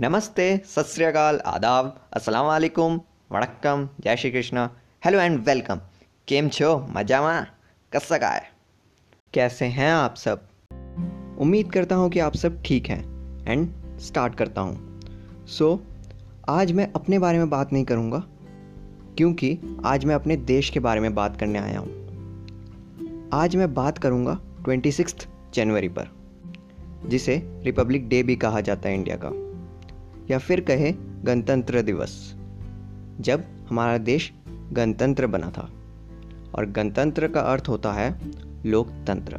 नमस्ते सत श्रीकाल आदाब अस्सलाम वालेकुम वणक्कम जय Shri Krishna. Hello and welcome केम छो? मज़ा मजामा? कसक आए? कैसे हैं आप सब? उम्मीद करता हूँ कि आप सब ठीक हैं। एंड स्टार्ट करता हूँ। सो so, आज मैं अपने बारे में बात नहीं करूँगा क्योंकि आज मैं अपने देश के बारे में बात करने आया हूँ। आज मैं बात करूँगा ट्वेंटी जनवरी पर जिसे रिपब्लिक डे भी कहा जाता है इंडिया का। या फिर कहे गणतंत्र दिवस। जब हमारा देश गणतंत्र बना था, और गणतंत्र का अर्थ होता है लोकतंत्र।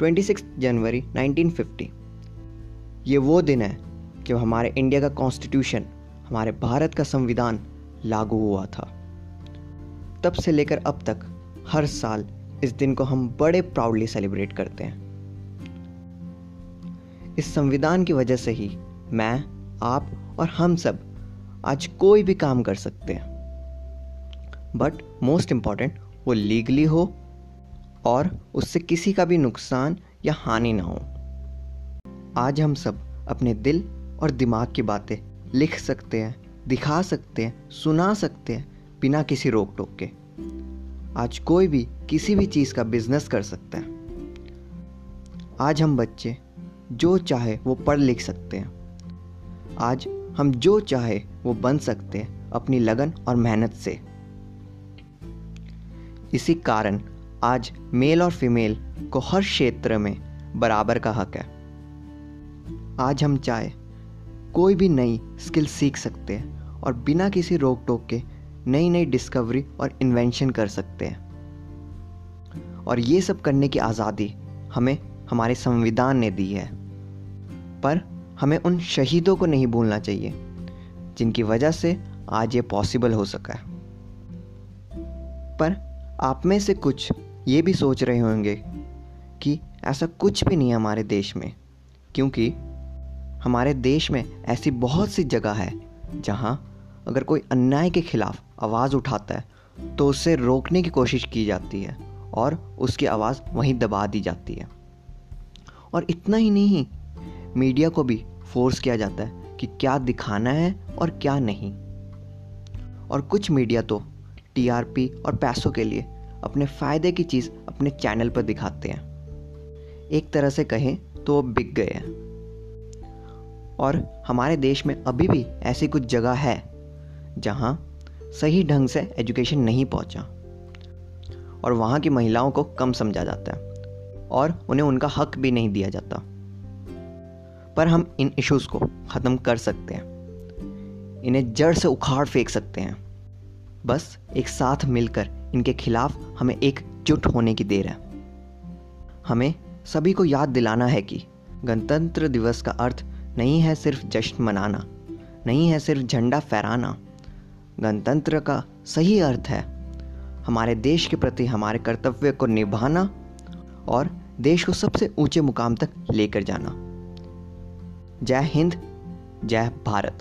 26 जनवरी 1950 ये वो दिन है जब हमारे इंडिया का कॉन्स्टिट्यूशन हमारे भारत का संविधान लागू हुआ था। तब से लेकर अब तक हर साल इस दिन को हम बड़े प्राउडली सेलिब्रेट करते हैं। इस संविधान की वजह से ही मैं, आप और हम सब आज कोई भी काम कर सकते हैं। बट मोस्ट इंपॉर्टेंट वो लीगली हो और उससे किसी का भी नुकसान या हानि ना हो। आज हम सब अपने दिल और दिमाग की बातें लिख सकते हैं, दिखा सकते हैं, सुना सकते हैं, बिना किसी रोक टोक के। आज कोई भी किसी भी चीज़ का बिज़नेस कर सकता है। आज हम बच्चे, जो चाहे वो पढ़ लिख सकते हैं। आज हम जो चाहे वो बन सकते हैं अपनी लगन और मेहनत से। इसी कारण आज मेल और फीमेल को हर क्षेत्र में बराबर का हक है। आज हम चाहे कोई भी नई स्किल सीख सकते हैं और बिना किसी रोक टोक के नई नई डिस्कवरी और इन्वेंशन कर सकते हैं। और ये सब करने की आज़ादी हमें हमारे संविधान ने दी है। पर हमें उन शहीदों को नहीं भूलना चाहिए, जिनकी वजह से आज ये पॉसिबल हो सका है। पर आप में से कुछ ये भी सोच रहे होंगे कि ऐसा कुछ भी नहीं है हमारे देश में, क्योंकि हमारे देश में ऐसी बहुत सी जगह है जहाँ अगर कोई अन्याय के खिलाफ आवाज़ उठाता है तो उसे रोकने की कोशिश की जाती है और उसकी आवाज़ वहीं दबा दी जाती है। और इतना ही नहीं, मीडिया को भी फोर्स किया जाता है कि क्या दिखाना है और क्या नहीं। और कुछ मीडिया तो टीआरपी और पैसों के लिए अपने फ़ायदे की चीज़ अपने चैनल पर दिखाते हैं। एक तरह से कहें तो वो बिक गए हैं। और हमारे देश में अभी भी ऐसी कुछ जगह है जहाँ सही ढंग से एजुकेशन नहीं पहुँचा और वहाँ की महिलाओं को कम समझा जाता है और उन्हें उनका हक भी नहीं दिया जाता। पर हम इन इश्यूज़ को ख़त्म कर सकते हैं। इन्हें जड़ से उखाड़ फेंक सकते हैं। बस एक साथ मिलकर इनके खिलाफ हमें एकजुट होने की देर है। हमें सभी को याद दिलाना है कि गणतंत्र दिवस का अर्थ नहीं है सिर्फ़ जश्न मनाना, नहीं है सिर्फ़ झंडा फहराना। गणतंत्र का सही अर्थ है हमारे देश के प्रति हमारे कर्तव्य को निभाना और देश को सबसे ऊँचे मुकाम तक लेकर जाना। जय हिंद जय भारत।